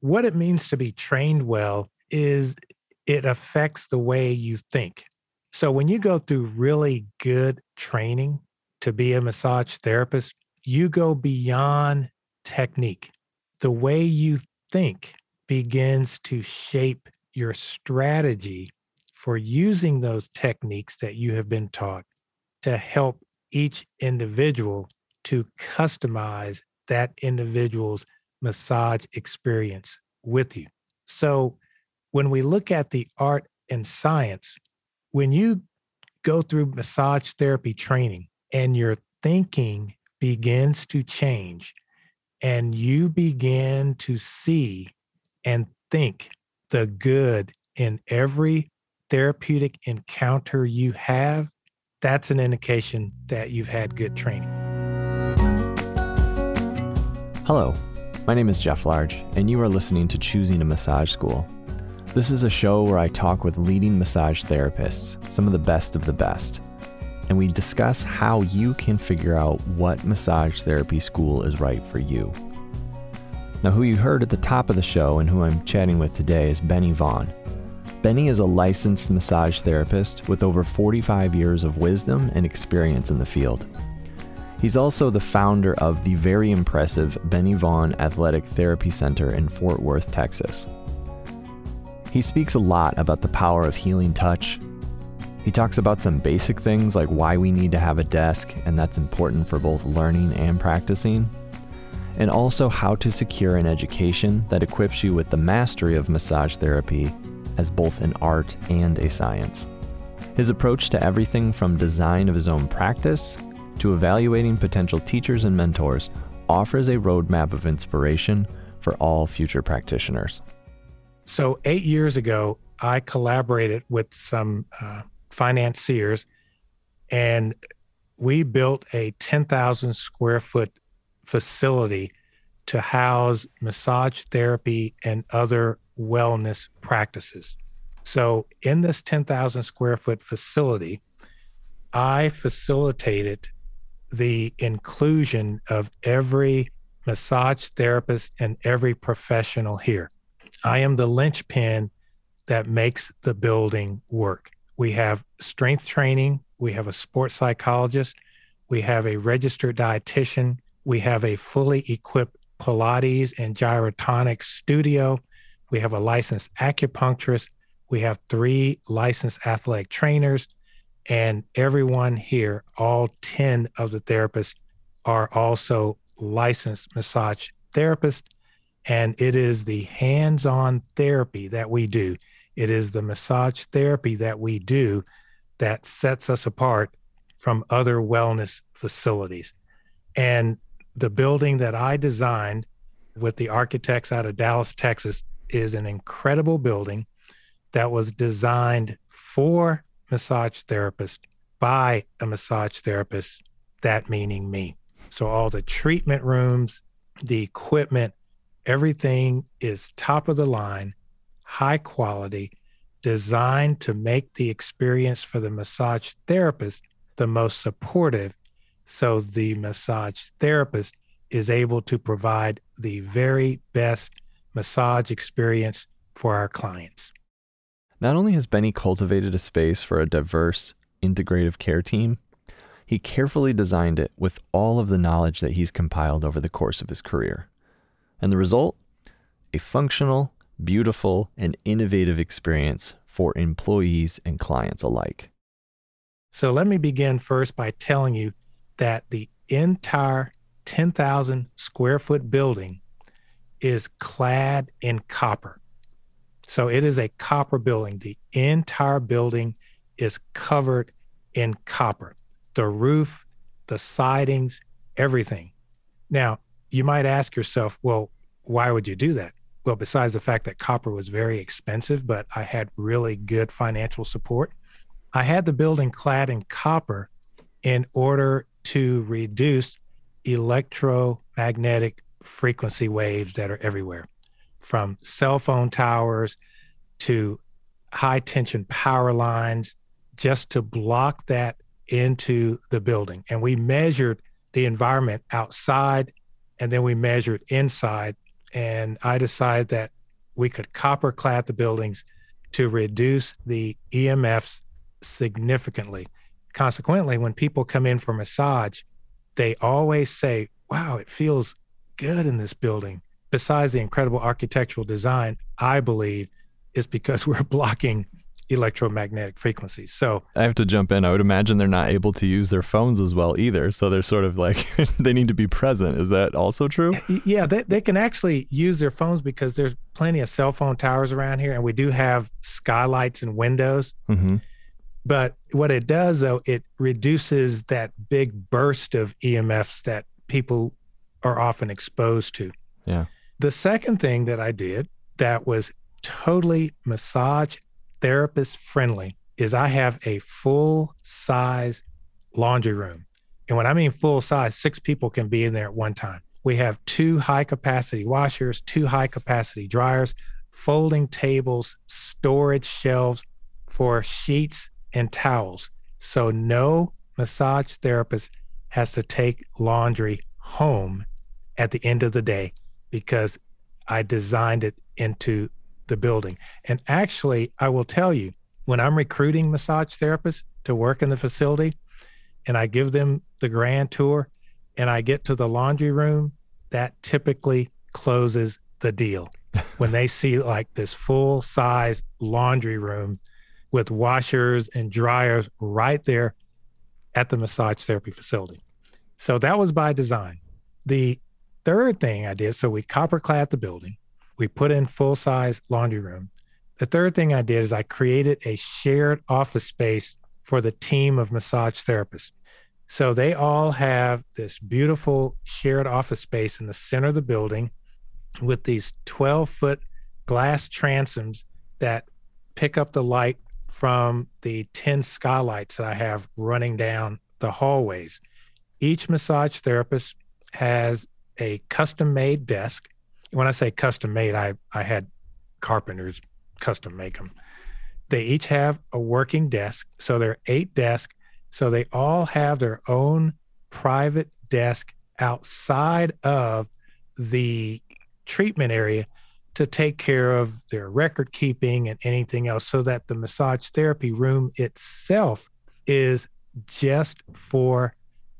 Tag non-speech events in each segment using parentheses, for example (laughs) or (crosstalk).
what it means to be trained well is it affects the way you think. So when you go through really good training to be a massage therapist, you go beyond technique. The way you think begins to shape your strategy for using those techniques that you have been taught to help each individual to customize that individual's massage experience with you. So when we look at the art and science, when you go through massage therapy training and your thinking begins to change and you begin to see and think the good in every therapeutic encounter you have, that's an indication that you've had good training. Hello, my name is Jeff Large, and you are listening to Choosing a Massage School. This is a show where I talk with leading massage therapists, some of the best of the best, and we discuss how you can figure out what massage therapy school is right for you. Now, who you heard at the top of the show and who I'm chatting with today is Benny Vaughn. Benny is a licensed massage therapist with over 45 years of wisdom and experience in the field. He's also the founder of the very impressive Benny Vaughn Athletic Therapy Center in Fort Worth, Texas. He speaks a lot about the power of healing touch. He talks about some basic things like why we need to have a desk, and that's important for both learning and practicing, and also how to secure an education that equips you with the mastery of massage therapy as both an art and a science. His approach to everything from design of his own practice to evaluating potential teachers and mentors offers a roadmap of inspiration for all future practitioners. So, eight years ago, I collaborated with some uh, financiers and we built a 10,000 square foot facility to house massage therapy and other wellness practices. So, in this 10,000 square foot facility, I facilitated the inclusion of every massage therapist and every professional here. I am the linchpin that makes the building work. We have strength training, we have a sports psychologist, we have a registered dietitian, we have a fully equipped Pilates and gyrotonics studio, we have a licensed acupuncturist, we have three licensed athletic trainers, and everyone here, all 10 of the therapists, are also licensed massage therapists. And it is the hands on therapy that we do. It is the massage therapy that we do that sets us apart from other wellness facilities. And the building that I designed with the architects out of Dallas, Texas, is an incredible building that was designed for massage therapist by a massage therapist, that meaning me. So all the treatment rooms, the equipment, everything is top of the line, high quality, designed to make the experience for the massage therapist the most supportive. So the massage therapist is able to provide the very best massage experience for our clients. Not only has Benny cultivated a space for a diverse, integrative care team, he carefully designed it with all of the knowledge that he's compiled over the course of his career. And the result? A functional, beautiful, and innovative experience for employees and clients alike. So let me begin first by telling you that the entire 10,000 square foot building is clad in copper. So it is a copper building. The entire building is covered in copper. The roof, the sidings, everything. Now, you might ask yourself, well, why would you do that? Well, besides the fact that copper was very expensive, but I had really good financial support, I had the building clad in copper in order to reduce electromagnetic frequency waves that are everywhere from cell phone towers to high tension power lines just to block that into the building. And we measured the environment outside and then we measured inside and I decided that we could copper clad the buildings to reduce the EMFs significantly. Consequently, when people come in for massage, they always say, Wow, it feels good in this building. Besides the incredible architectural design, I believe is because (laughs) we're blocking electromagnetic frequencies. So I have to jump in. I would imagine they're not able to use their phones as well either. So they're sort of like (laughs) they need to be present. Is that also true? Yeah, they, they can actually use their phones because there's plenty of cell phone towers around here, and we do have skylights and windows. Mm-hmm. But what it does, though, it reduces that big burst of EMFs that people are often exposed to. Yeah. The second thing that I did that was totally massage therapist friendly is I have a full size laundry room. And when I mean full size, six people can be in there at one time. We have two high capacity washers, two high capacity dryers, folding tables, storage shelves for sheets and towels. So no massage therapist has to take laundry home at the end of the day because I designed it into the building. And actually, I will tell you, when I'm recruiting massage therapists to work in the facility and I give them the grand tour and I get to the laundry room, that typically closes the deal. (laughs) when they see like this full size laundry room with washers and dryers right there at the massage therapy facility. So that was by design. The third thing I did, so we copper clad the building. We put in full size laundry room. The third thing I did is I created a shared office space for the team of massage therapists. So they all have this beautiful shared office space in the center of the building with these 12 foot glass transoms that pick up the light from the 10 skylights that I have running down the hallways. Each massage therapist has a custom made desk when I say custom made, I, I had carpenters custom make them. They each have a working desk. So there are eight desks. So they all have their own private desk outside of the treatment area to take care of their record keeping and anything else so that the massage therapy room itself is just for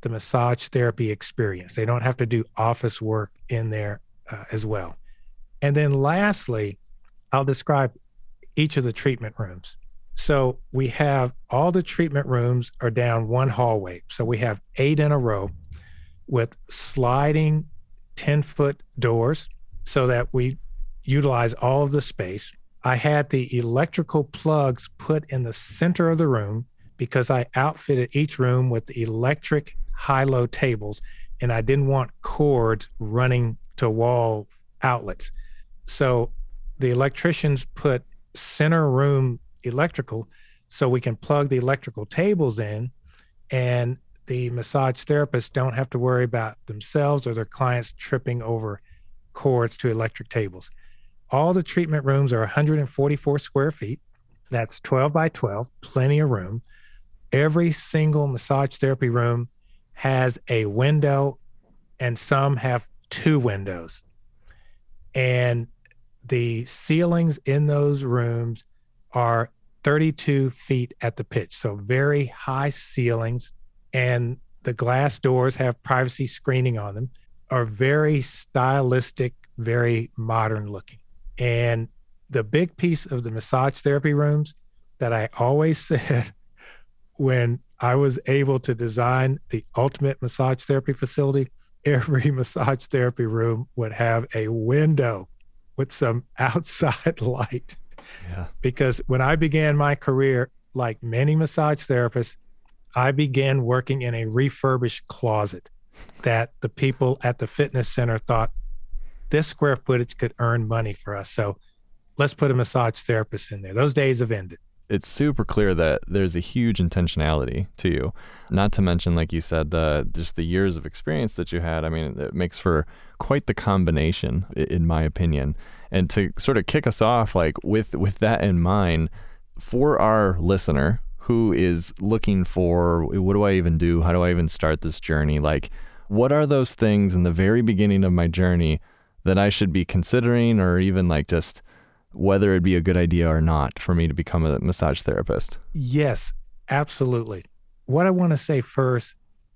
the massage therapy experience. They don't have to do office work in there uh, as well. And then lastly, I'll describe each of the treatment rooms. So we have all the treatment rooms are down one hallway. So we have eight in a row with sliding 10 foot doors so that we utilize all of the space. I had the electrical plugs put in the center of the room because I outfitted each room with the electric high low tables and I didn't want cords running to wall outlets. So the electricians put center room electrical so we can plug the electrical tables in and the massage therapists don't have to worry about themselves or their clients tripping over cords to electric tables. All the treatment rooms are 144 square feet. That's 12 by 12, plenty of room. Every single massage therapy room has a window, and some have two windows. And the ceilings in those rooms are 32 feet at the pitch. So very high ceilings. And the glass doors have privacy screening on them, are very stylistic, very modern looking. And the big piece of the massage therapy rooms that I always (laughs) said when I was able to design the ultimate massage therapy facility (laughs) every massage therapy room would have a window with some (laughs) outside light. Yeah. Because when I began my career, like many massage therapists, I began working in a refurbished closet that the people at the fitness center thought this square footage could earn money for us. So let's put a massage therapist in there. Those days have ended it's super clear that there's a huge intentionality to you. Not to mention, like you said, the just the years of experience that you had. I mean, it makes for quite the combination, in my opinion. And to sort of kick us off, like with with that in mind, for our listener who is looking for what do I even do? How do I even start this journey? Like, what are those things in the very beginning of my journey that I should be considering, or even like just whether it'd be a good idea or not for me to become a massage therapist? Yes, absolutely. What I want to say first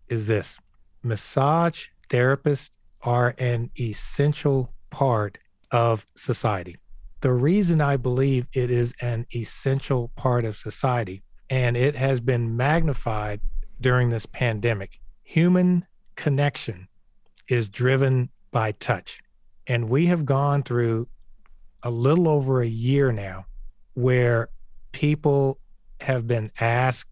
is this massage therapists are an essential part of society. The reason I believe it is an essential part of society, and it has been magnified during this pandemic, human connection is driven by touch. And we have gone through a little over a year now where people have been asked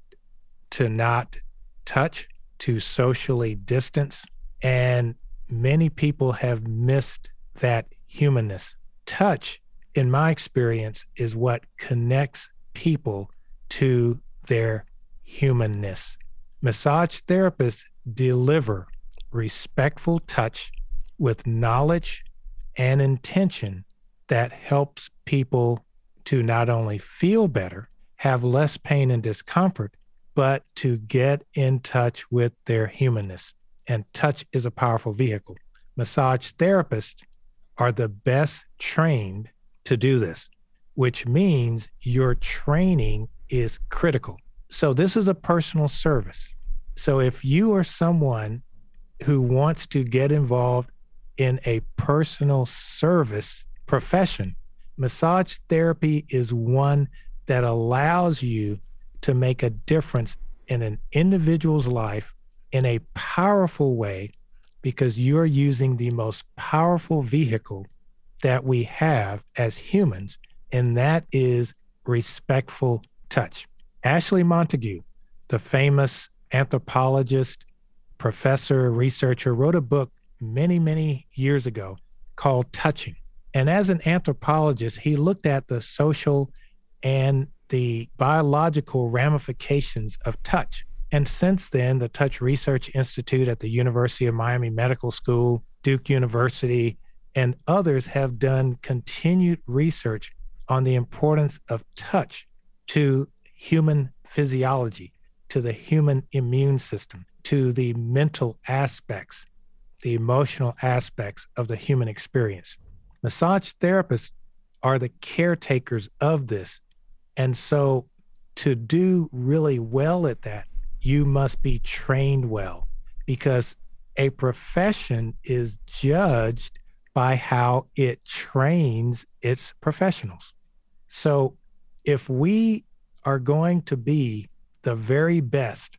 to not touch, to socially distance, and many people have missed that humanness. Touch, in my experience, is what connects people to their humanness. Massage therapists deliver respectful touch with knowledge and intention that helps people to not only feel better, have less pain and discomfort, but to get in touch with their humanness. And touch is a powerful vehicle. Massage therapists are the best trained to do this, which means your training is critical. So, this is a personal service. So, if you are someone who wants to get involved in a personal service profession, massage therapy is one that allows you to make a difference in an individual's life in a powerful way because you're using the most powerful vehicle that we have as humans, and that is respectful touch. Ashley Montagu, the famous anthropologist, professor, researcher, wrote a book many, many years ago called Touching. And as an anthropologist, he looked at the social and the biological ramifications of touch. And since then, the Touch Research Institute at the University of Miami Medical School, Duke University, and others have done continued research on the importance of touch to human physiology, to the human immune system, to the mental aspects, the emotional aspects of the human experience. Massage therapists are the caretakers of this. And so, to do really well at that, you must be trained well because a profession is judged by how it trains its professionals. So, if we are going to be the very best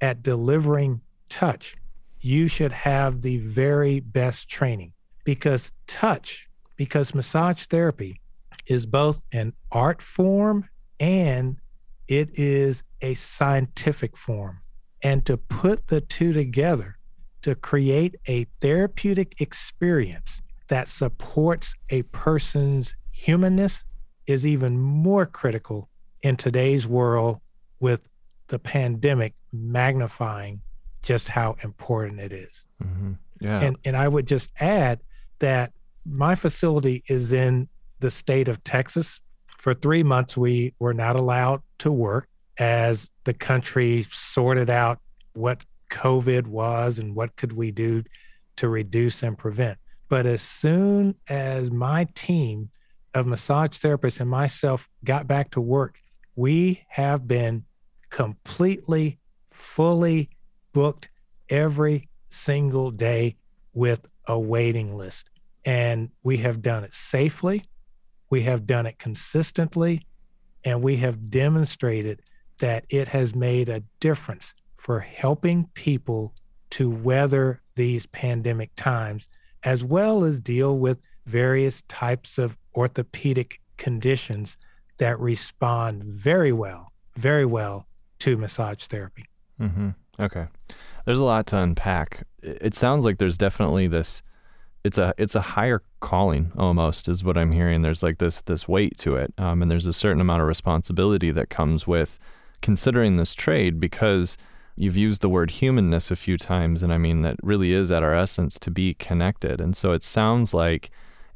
at delivering touch, you should have the very best training because touch, because massage therapy is both an art form and it is a scientific form. And to put the two together to create a therapeutic experience that supports a person's humanness is even more critical in today's world with the pandemic magnifying just how important it is. Mm-hmm. Yeah. And and I would just add that my facility is in the state of Texas. For three months, we were not allowed to work as the country sorted out what COVID was and what could we do to reduce and prevent. But as soon as my team of massage therapists and myself got back to work, we have been completely, fully booked every single day with a waiting list. And we have done it safely, we have done it consistently, and we have demonstrated that it has made a difference for helping people to weather these pandemic times, as well as deal with various types of orthopedic conditions that respond very well, very well to massage therapy. Mm-hmm. Okay, there's a lot to unpack. It sounds like there's definitely this. It's a it's a higher calling almost is what I'm hearing. There's like this this weight to it, um, and there's a certain amount of responsibility that comes with considering this trade because you've used the word humanness a few times, and I mean that really is at our essence to be connected. And so it sounds like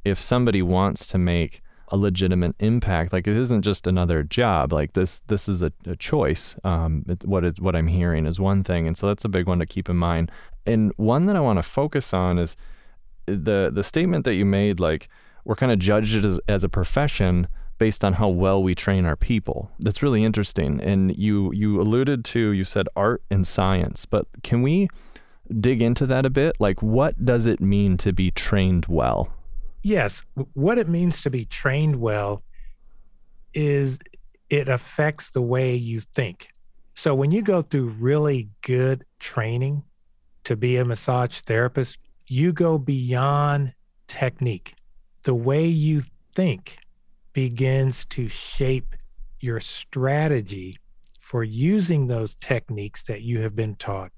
if somebody wants to make a legitimate impact. Like it isn't just another job. Like this, this is a, a choice. Um, it, what is what I'm hearing is one thing, and so that's a big one to keep in mind. And one that I want to focus on is the the statement that you made, like we're kind of judged as, as a profession based on how well we train our people. That's really interesting. And you you alluded to you said art and science, but can we dig into that a bit? Like what does it mean to be trained well? Yes, what it means to be trained well is it affects the way you think. So when you go through really good training to be a massage therapist, you go beyond technique. The way you think begins to shape your strategy for using those techniques that you have been taught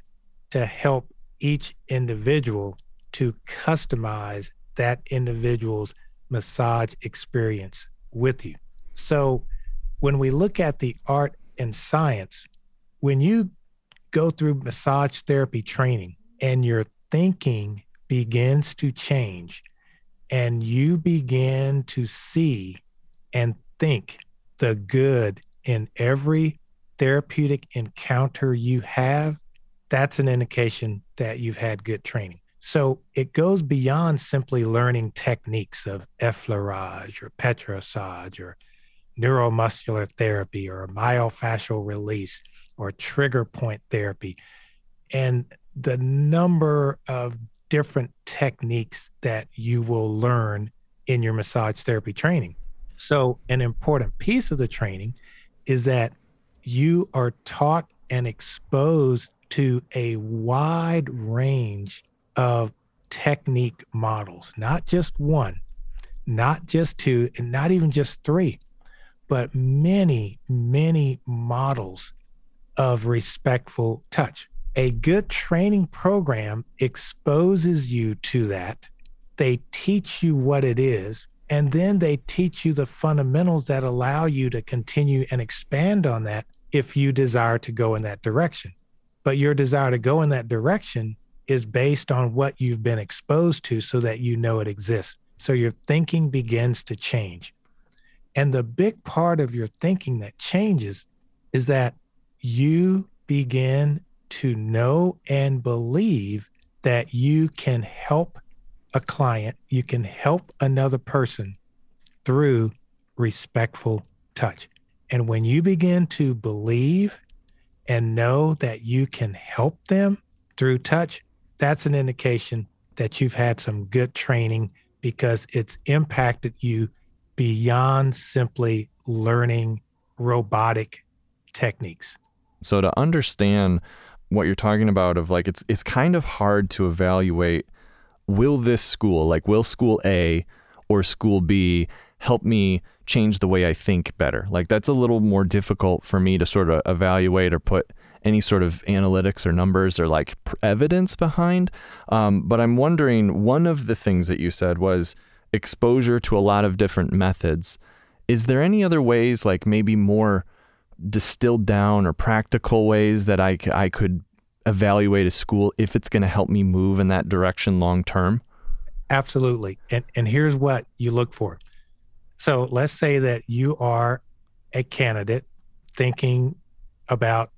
to help each individual to customize that individual's massage experience with you. So when we look at the art and science, when you go through massage therapy training and your thinking begins to change and you begin to see and think the good in every therapeutic encounter you have, that's an indication that you've had good training. So it goes beyond simply learning techniques of effleurage or petrissage or neuromuscular therapy or myofascial release or trigger point therapy. And the number of different techniques that you will learn in your massage therapy training. So, an important piece of the training is that you are taught and exposed to a wide range of technique models, not just one, not just two, and not even just three, but many, many models of respectful touch. A good training program exposes you to that. They teach you what it is, and then they teach you the fundamentals that allow you to continue and expand on that if you desire to go in that direction. But your desire to go in that direction is based on what you've been exposed to so that you know it exists. So your thinking begins to change. And the big part of your thinking that changes is that you begin to know and believe that you can help a client, you can help another person through respectful touch. And when you begin to believe and know that you can help them through touch, that's an indication that you've had some good training because it's impacted you beyond simply learning robotic techniques. So to understand what you're talking about of like it's it's kind of hard to evaluate will this school like will school A or school B help me change the way I think better. Like that's a little more difficult for me to sort of evaluate or put any sort of analytics or numbers or like evidence behind. Um, but I'm wondering one of the things that you said was exposure to a lot of different methods. Is there any other ways, like maybe more distilled down or practical ways that I, I could evaluate a school if it's going to help me move in that direction long term? Absolutely. And, and here's what you look for. So let's say that you are a candidate thinking about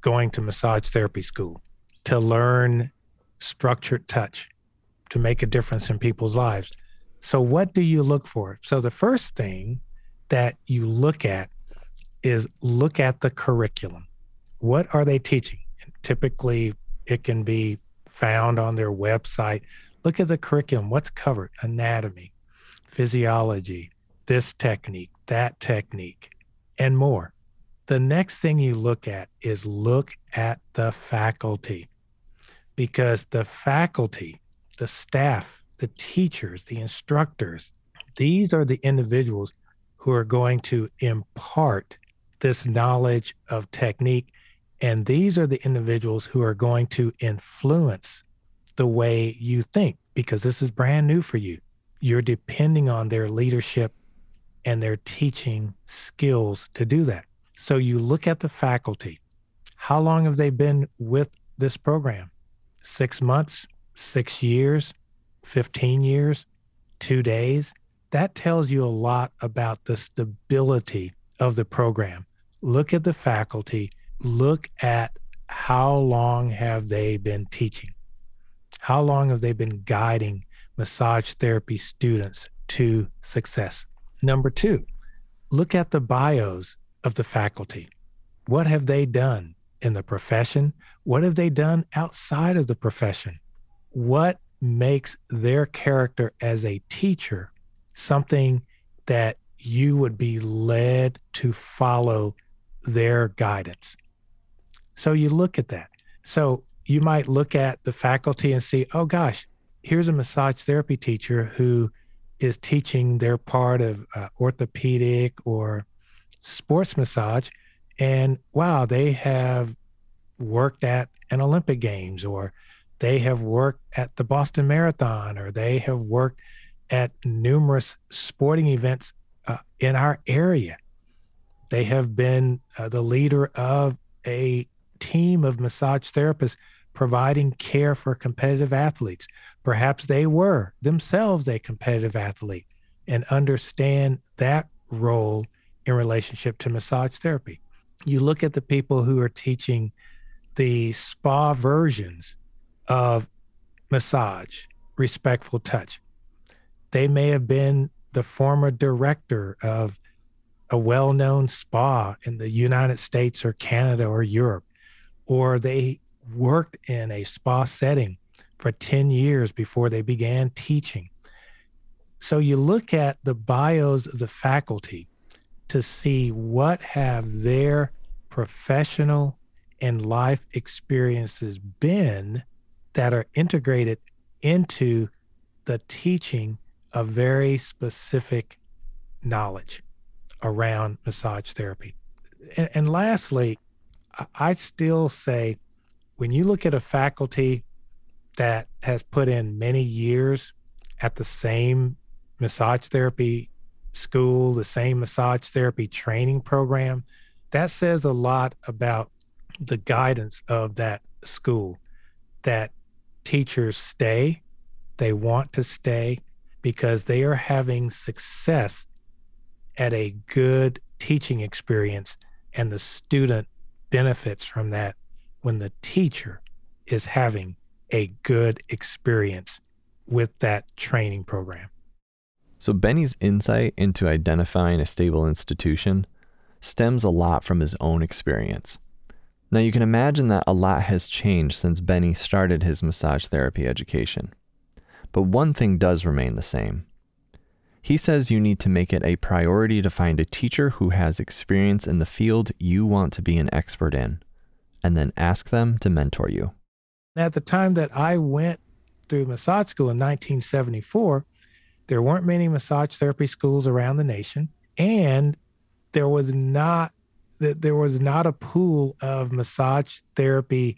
going to massage therapy school to learn structured touch to make a difference in people's lives. So, what do you look for? So, the first thing that you look at is look at the curriculum. What are they teaching? And typically, it can be found on their website. Look at the curriculum. What's covered? Anatomy, physiology, this technique, that technique, and more. The next thing you look at is look at the faculty because the faculty, the staff, the teachers, the instructors, these are the individuals who are going to impart this knowledge of technique. And these are the individuals who are going to influence the way you think because this is brand new for you. You're depending on their leadership and their teaching skills to do that. So you look at the faculty. How long have they been with this program? Six months, six years, 15 years, two days? That tells you a lot about the stability of the program. Look at the faculty, look at how long have they been teaching? How long have they been guiding massage therapy students to success. Number two, look at the bios of the faculty. What have they done in the profession? What have they done outside of the profession? What makes their character as a teacher something that you would be led to follow their guidance? So you look at that. So you might look at the faculty and see, oh gosh, here's a massage therapy teacher who is teaching their part of uh, orthopedic or sports massage. And wow, they have worked at an Olympic Games or they have worked at the Boston Marathon or they have worked at numerous sporting events uh, in our area. They have been uh, the leader of a team of massage therapists providing care for competitive athletes. Perhaps they were themselves a competitive athlete and understand that role in relationship to massage therapy. You look at the people who are teaching the spa versions of massage, respectful touch. They may have been the former director of a well known spa in the United States or Canada or Europe, or they worked in a spa setting for 10 years before they began teaching. So you look at the bios of the faculty to see what have their professional and life experiences been that are integrated into the teaching of very specific knowledge around massage therapy. And, and lastly, I still say when you look at a faculty that has put in many years at the same massage therapy school, the same massage therapy training program, that says a lot about the guidance of that school that teachers stay, they want to stay because they are having success at a good teaching experience and the student benefits from that when the teacher is having a good experience with that training program. So, Benny's insight into identifying a stable institution stems a lot from his own experience. Now, you can imagine that a lot has changed since Benny started his massage therapy education. But one thing does remain the same. He says you need to make it a priority to find a teacher who has experience in the field you want to be an expert in, and then ask them to mentor you. At the time that I went through massage school in 1974, there weren't many massage therapy schools around the nation, and there was not that there was not a pool of massage therapy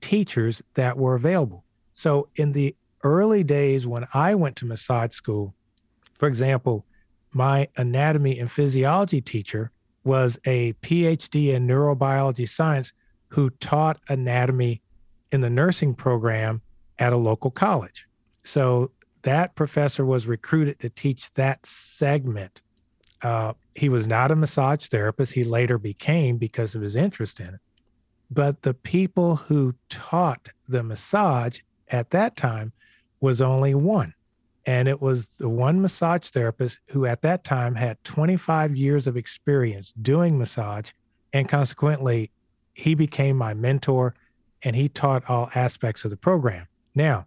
teachers that were available. So in the early days when I went to massage school, for example, my anatomy and physiology teacher was a PhD in neurobiology science who taught anatomy in the nursing program at a local college. So that professor was recruited to teach that segment uh, he was not a massage therapist. He later became because of his interest in it. But the people who taught the massage at that time was only one. And it was the one massage therapist who at that time had 25 years of experience doing massage. And consequently, he became my mentor and he taught all aspects of the program. Now,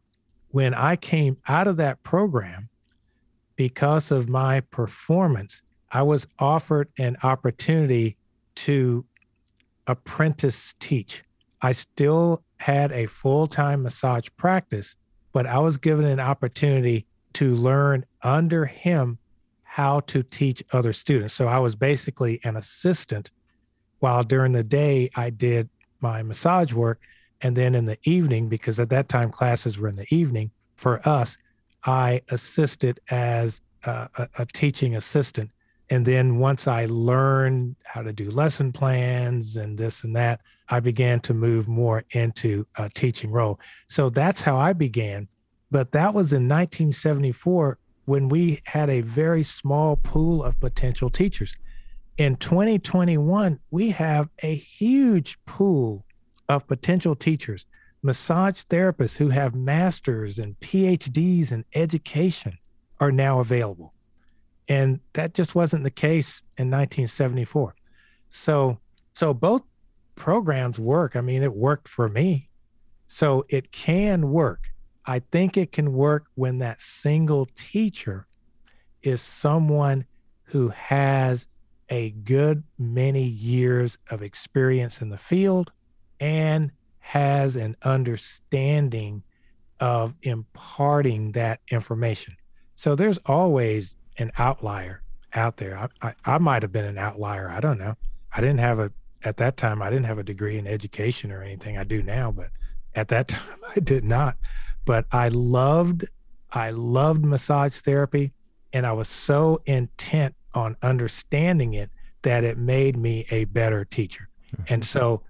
when I came out of that program, because of my performance, I was offered an opportunity to apprentice teach. I still had a full time massage practice, but I was given an opportunity to learn under him how to teach other students. So I was basically an assistant while during the day I did my massage work. And then in the evening, because at that time classes were in the evening for us, I assisted as a, a, a teaching assistant and then once I learned how to do lesson plans and this and that, I began to move more into a teaching role. So that's how I began. But that was in 1974 when we had a very small pool of potential teachers. In 2021, we have a huge pool of potential teachers massage therapists who have masters and PhDs in education are now available. And that just wasn't the case in 1974. So so both programs work. I mean, it worked for me. So it can work. I think it can work when that single teacher is someone who has a good many years of experience in the field and has an understanding of imparting that information. So there's always an outlier out there. I, I, I might have been an outlier. I don't know. I didn't have a, at that time, I didn't have a degree in education or anything. I do now, but at that (laughs) time I did not. But I loved, I loved massage therapy. And I was so intent on understanding it that it made me a better teacher. Mm-hmm. And so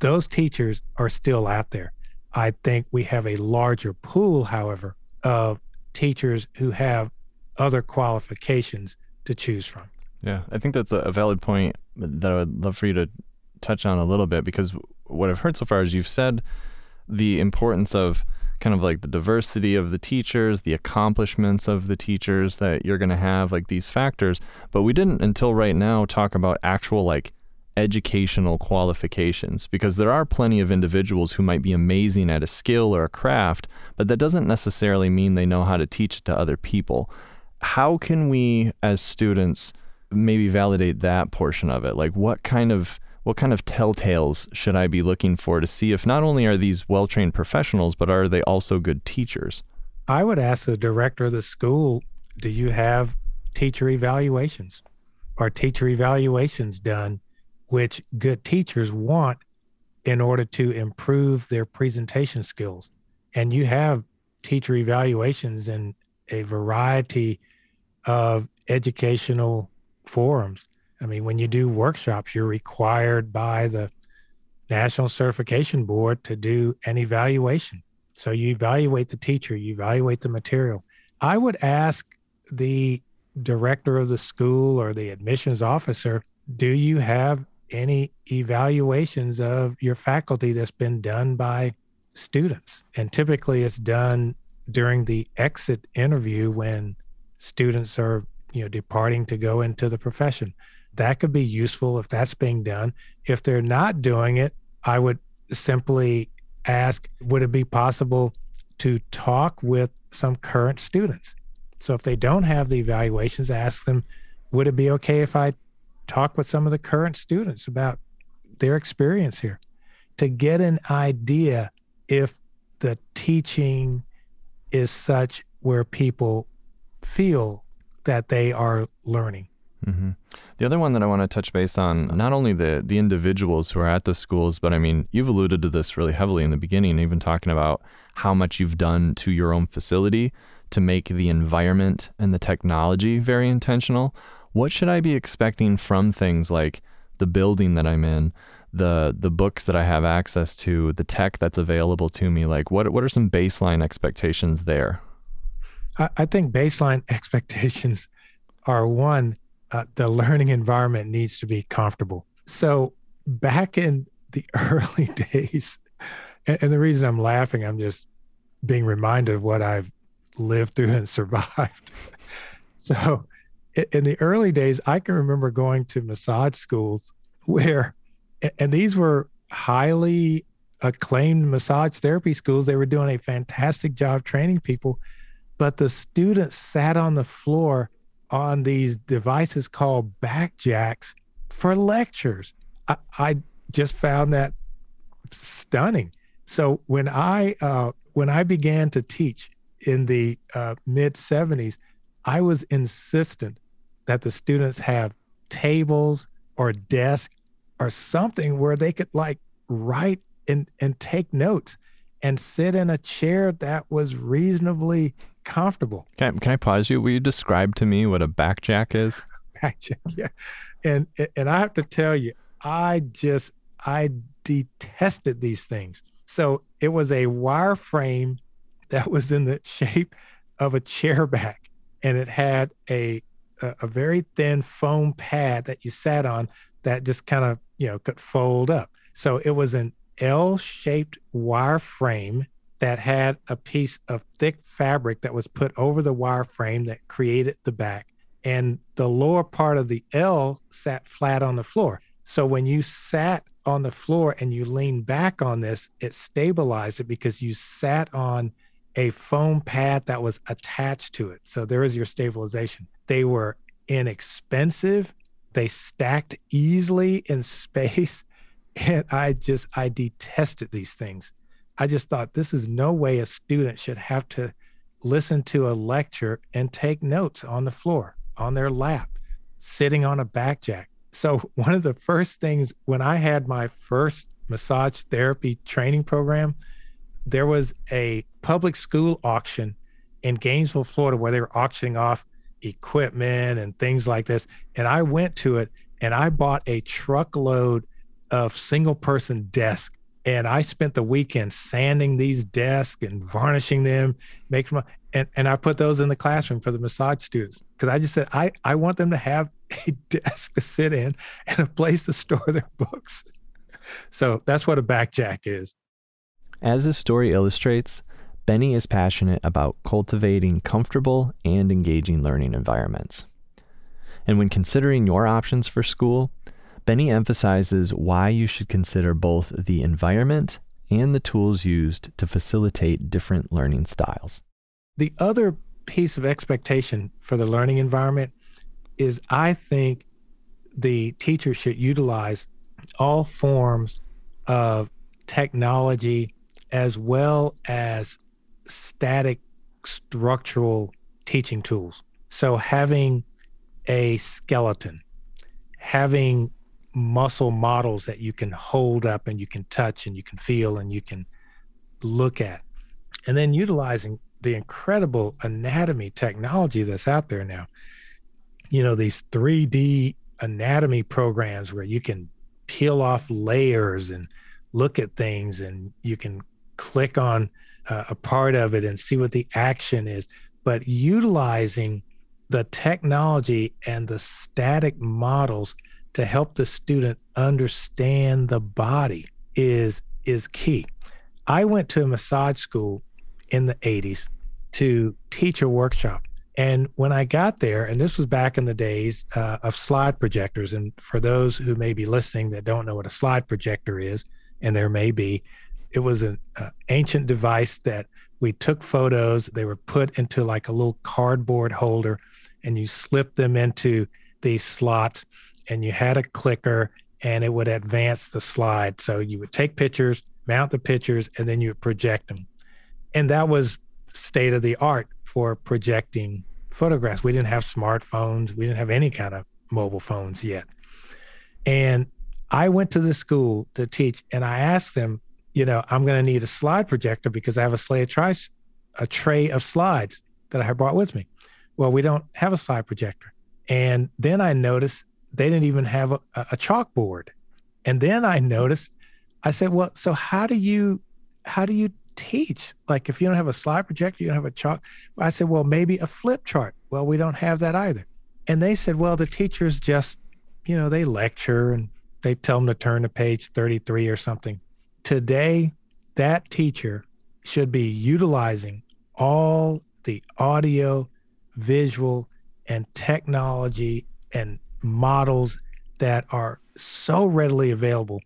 those teachers are still out there. I think we have a larger pool, however, of teachers who have other qualifications to choose from. Yeah, I think that's a valid point that I would love for you to touch on a little bit because what I've heard so far is you've said the importance of kind of like the diversity of the teachers, the accomplishments of the teachers that you're going to have, like these factors. But we didn't until right now talk about actual like educational qualifications because there are plenty of individuals who might be amazing at a skill or a craft, but that doesn't necessarily mean they know how to teach it to other people. How can we as students maybe validate that portion of it? Like what kind of what kind of telltales should I be looking for to see if not only are these well-trained professionals, but are they also good teachers? I would ask the director of the school, do you have teacher evaluations? Are teacher evaluations done which good teachers want in order to improve their presentation skills. And you have teacher evaluations in a variety of educational forums. I mean, when you do workshops, you're required by the National Certification Board to do an evaluation. So you evaluate the teacher, you evaluate the material. I would ask the director of the school or the admissions officer, do you have any evaluations of your faculty that's been done by students. And typically it's done during the exit interview when students are, you know, departing to go into the profession. That could be useful if that's being done. If they're not doing it, I would simply ask would it be possible to talk with some current students? So if they don't have the evaluations, ask them, would it be okay if I talk with some of the current students about their experience here to get an idea if the teaching is such where people feel that they are learning. Mm-hmm. The other one that I want to touch base on, not only the the individuals who are at the schools, but I mean, you've alluded to this really heavily in the beginning, even talking about how much you've done to your own facility to make the environment and the technology very intentional what should I be expecting from things like the building that I'm in, the the books that I have access to, the tech that's available to me? Like what what are some baseline expectations there? I, I think baseline (laughs) expectations are one, uh, the learning environment needs to be comfortable. So back in the (laughs) early days, and, and the reason I'm laughing, I'm just being reminded of what I've lived through and (laughs) survived. so in the early days, I can remember going to massage schools where, and these were highly acclaimed massage therapy schools. They were doing a fantastic job training people, but the students sat on the floor on these devices called backjacks for lectures. I, I just found that stunning. So when I uh, when I began to teach in the uh, mid '70s, I was insistent that the students have tables or desk or something where they could like write and, and take notes and sit in a chair that was reasonably comfortable. Can I, can I pause you? Will you describe to me what a backjack is? (laughs) Backjack, yeah. And and I have to tell you, I just I detested these things. So it was a wire frame that was in the shape of a chair back, and it had a a, a very thin foam pad that you sat on that just kind of you know could fold up. So it was an L shaped wire frame that had a piece of thick fabric that was put over the wire frame that created the back. And the lower part of the L sat flat on the floor. So when you sat on the floor and you leaned back on this, it stabilized it because you sat on a foam pad that was attached to it. So there is your stabilization. They were inexpensive. They stacked easily in (laughs) space. And I just, I detested these things. I just thought this is no way a student should have to listen to a lecture and take notes on the floor, on their lap, sitting on a back jack. So, (laughs) one of the first things when I had my first massage therapy training program, there was a public school auction in Gainesville, Florida, where they were auctioning off equipment and things like this. And I went to it and I bought a truckload of single person desk. And I spent the weekend sanding these desks and varnishing them, making them, and, and I put those in the classroom for the massage students because I just said I, I want them to have (laughs) a desk to sit in and a place to store their books. So that's what a backjack is. As his story illustrates, Benny is passionate about cultivating comfortable and engaging learning environments. And when considering your options for school, Benny emphasizes why you should consider both the environment and the tools used to facilitate different learning styles. The other piece of expectation for the learning environment is I think the teacher should utilize all forms of technology as well as static structural teaching tools. So having a skeleton, having muscle models that you can hold up and you can touch and you can feel and you can look at, and then utilizing the incredible anatomy technology that's out there now. You know, these 3D anatomy programs where you can peel off layers and look at things and you can click on uh, a part of it and see what the action is. But utilizing the technology and the static models to help the student understand the body is is key. I went to a massage school in the 80s to teach a workshop. And when I got there, and this was back in the days uh, of slide projectors, and for those who may be listening that don't know what a slide projector is, and there may be, it was an uh, ancient device that we took photos. They were put into like a little cardboard holder, and you slip them into these slots, and you had a clicker, and it would advance the slide. So you would take pictures, mount the pictures, and then you would project them. And that was state of the art for projecting photographs. We didn't have smartphones, we didn't have any kind of mobile phones yet. And I went to the school to teach, and I asked them, you know, I'm going to need a slide projector because I have a tray, a tray of slides that I have brought with me. Well, we don't have a slide projector. And then I noticed they didn't even have a, a chalkboard. And then I noticed, I said, well, so how do you, how do you teach? Like if you don't have a slide projector, you don't have a chalk. I said, well, maybe a flip chart. Well, we don't have that either. And they said, well, the teachers just, you know, they lecture and they tell them to turn to page 33 or something today that teacher should be utilizing all the audio, visual, and technology and models that are so readily available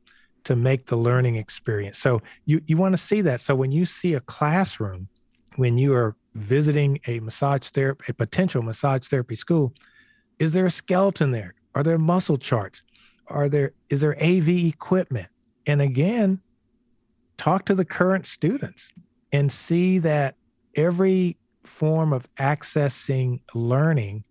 to make the learning experience. So you, you want to see that. So when you see a classroom, when you are visiting a massage therapy, a potential massage therapy school, is there a skeleton there? Are there muscle charts? Are there is there AV equipment? And again, talk to the current students and see that every form of accessing learning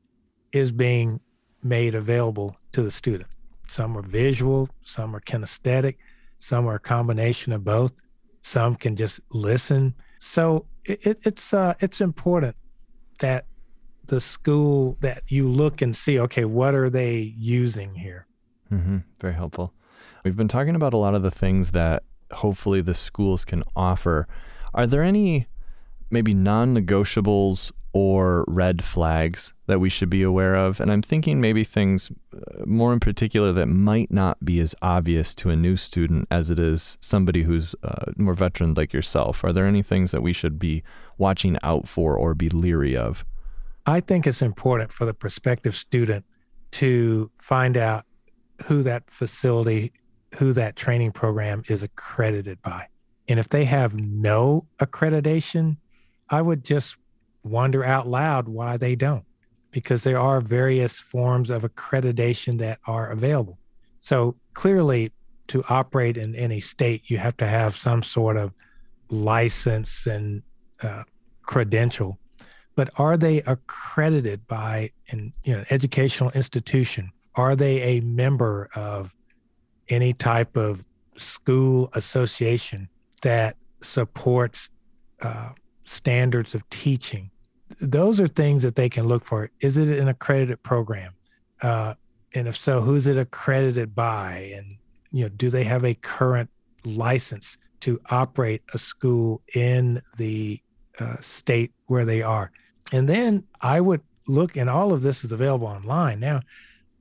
is being made available to the student. Some are visual, some are kinesthetic, some are a combination of both. Some can just listen. So it, it's uh, it's important that the school that you look and see, okay, what are they using here? Mm-hmm. Very helpful. We've been talking about a lot of the things that hopefully the schools can offer. Are there any maybe non negotiables or red flags that we should be aware of? And I'm thinking maybe things uh, more in particular that might not be as obvious to a new student as it is somebody who's uh, more veteran like yourself. Are there any things that we should be watching out for or be leery of? I think it's important for the prospective student to find out who that facility, who that training program is accredited by. And if they have no accreditation, I would just wonder out loud why they don't, because there are various forms of accreditation that are available. So clearly, to operate in any state, you have to have some sort of license and uh, credential. But are they accredited by an you know, educational institution? Are they a member of any type of school association that supports uh, standards of teaching those are things that they can look for. Is it an accredited program? Uh, and if so, who's it accredited by? And you know, do they have a current license to operate a school in the uh, state where they are? And then I would look, and all of this is available online now.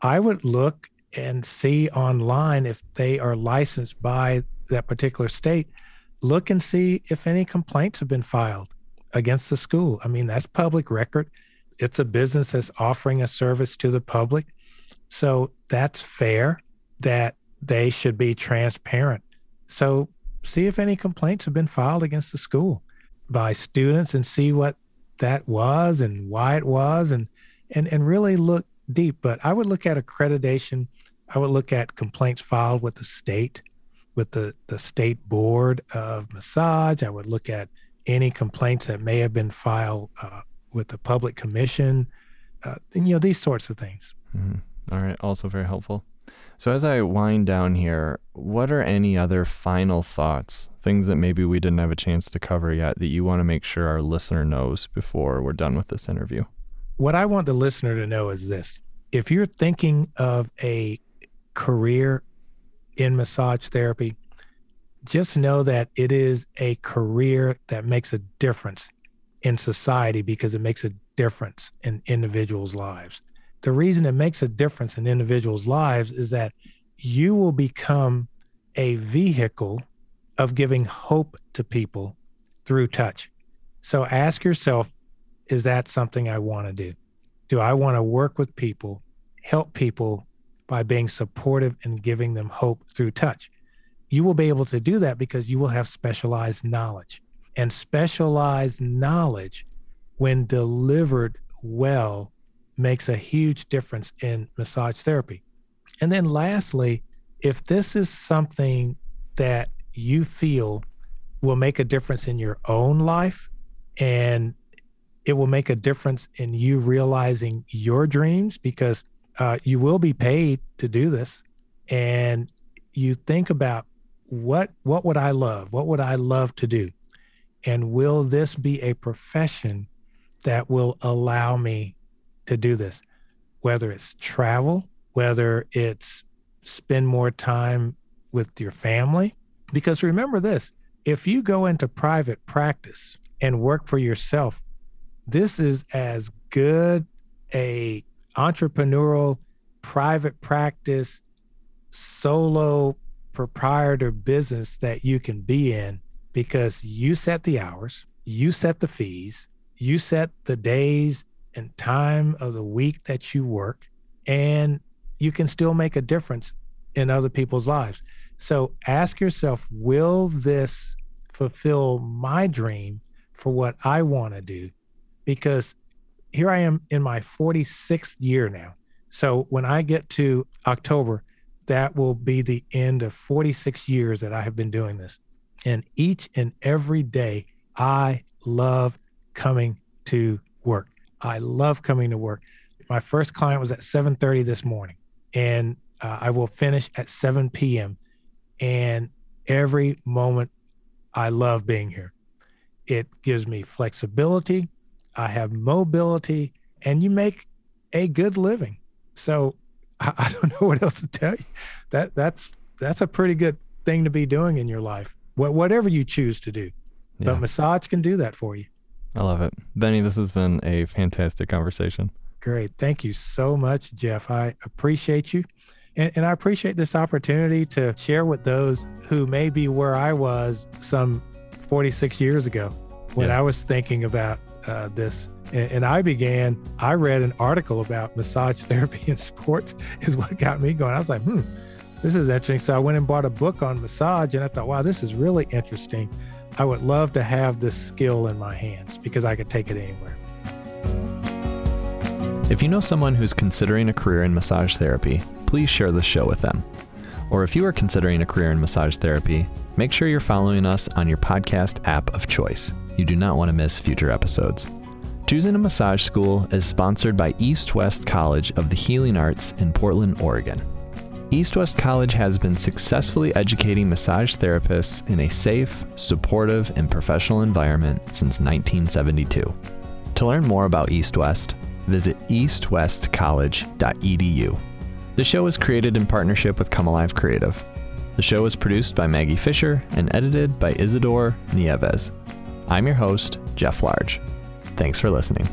I would look and see online if they are licensed by that particular state. Look and see if any complaints have been filed against the school. I mean, that's public record. It's a business that's offering a service to the public. So that's fair that they should be transparent. So see if any complaints have been filed against the school by students and see what that was and why it was and and and really look deep. But I would look at accreditation. I would look at complaints filed with the state, with the, the state board of massage. I would look at any complaints that may have been filed uh, with the public commission, uh, and, you know, these sorts of things. Mm-hmm. All right. Also very helpful. So as I wind down here, what are any other final thoughts, things that maybe we didn't have a chance to cover yet that you want to make sure our listener knows before we're done with this interview? What I want the listener to know is this. If you're thinking of a career in massage therapy, just know that it is a career that makes a difference in society because it makes a difference in individuals' lives. The reason it makes a difference in individuals' lives is that you will become a vehicle of giving hope to people through touch. So ask yourself is that something I want to do? Do I want to work with people, help people by being supportive and giving them hope through touch? You will be able to do that because you will have specialized knowledge. And specialized knowledge, when delivered well, makes a huge difference in massage therapy. And then, lastly, if this is something that you feel will make a difference in your own life and it will make a difference in you realizing your dreams because uh, you will be paid to do this. And you think about what what would I love? What would I love to do? And will this be a profession that will allow me to do this? Whether it's travel, whether it's spend more time with your family. Because remember this if you go into private practice and work for yourself, this is as good a entrepreneurial private practice solo proprietor business that you can be in because you set the hours, you set the fees, you set the days and time of the week that you work, and you can still make a difference in other people's lives. So ask yourself, will this fulfill my dream for what I want to do? Because here I am in my 46th year now. So when I get to October, that will be the end of 46 years that I have been doing this. And each and every day, I love coming to work. I love coming to work. My first client was at 7:30 this morning, and uh, I will finish at 7 p.m. And every moment, I love being here. It gives me flexibility. I have mobility, and you make a good living. So I, I don't know what else to tell you. That that's that's a pretty good thing to be doing in your life. What whatever you choose to do. Yeah. But massage can do that for you. I love it. Benny, this has been a fantastic conversation. Great. Thank you so much, Jeff. I appreciate you. And, and I appreciate this opportunity to share with those who may be where I was some 46 years ago when yeah. I was thinking about uh, this. And, and, I began, I read an article about massage (laughs) therapy in sports, is what got me going. I was like, hmm, this is interesting. So I went and bought a book on massage and I thought, wow, this is really interesting. I would love to have this skill in my hands because I could take it anywhere. If you know someone who's considering a career in massage therapy, please share the show with them. Or if you are considering a career in massage therapy, make sure you're following us on your podcast app of choice. You do not want to miss future episodes. Choosing a Massage School is sponsored by East West College of the Healing Arts in Portland, Oregon. East West College has been successfully educating massage therapists in a safe, supportive, and professional environment since 1972. To learn more about East West, visit eastwestcollege.edu. The show is created in partnership with Come Alive Creative. The show is produced by Maggie Fisher and edited by Isidore Nieves. I'm your host, Jeff Large. Thanks for listening.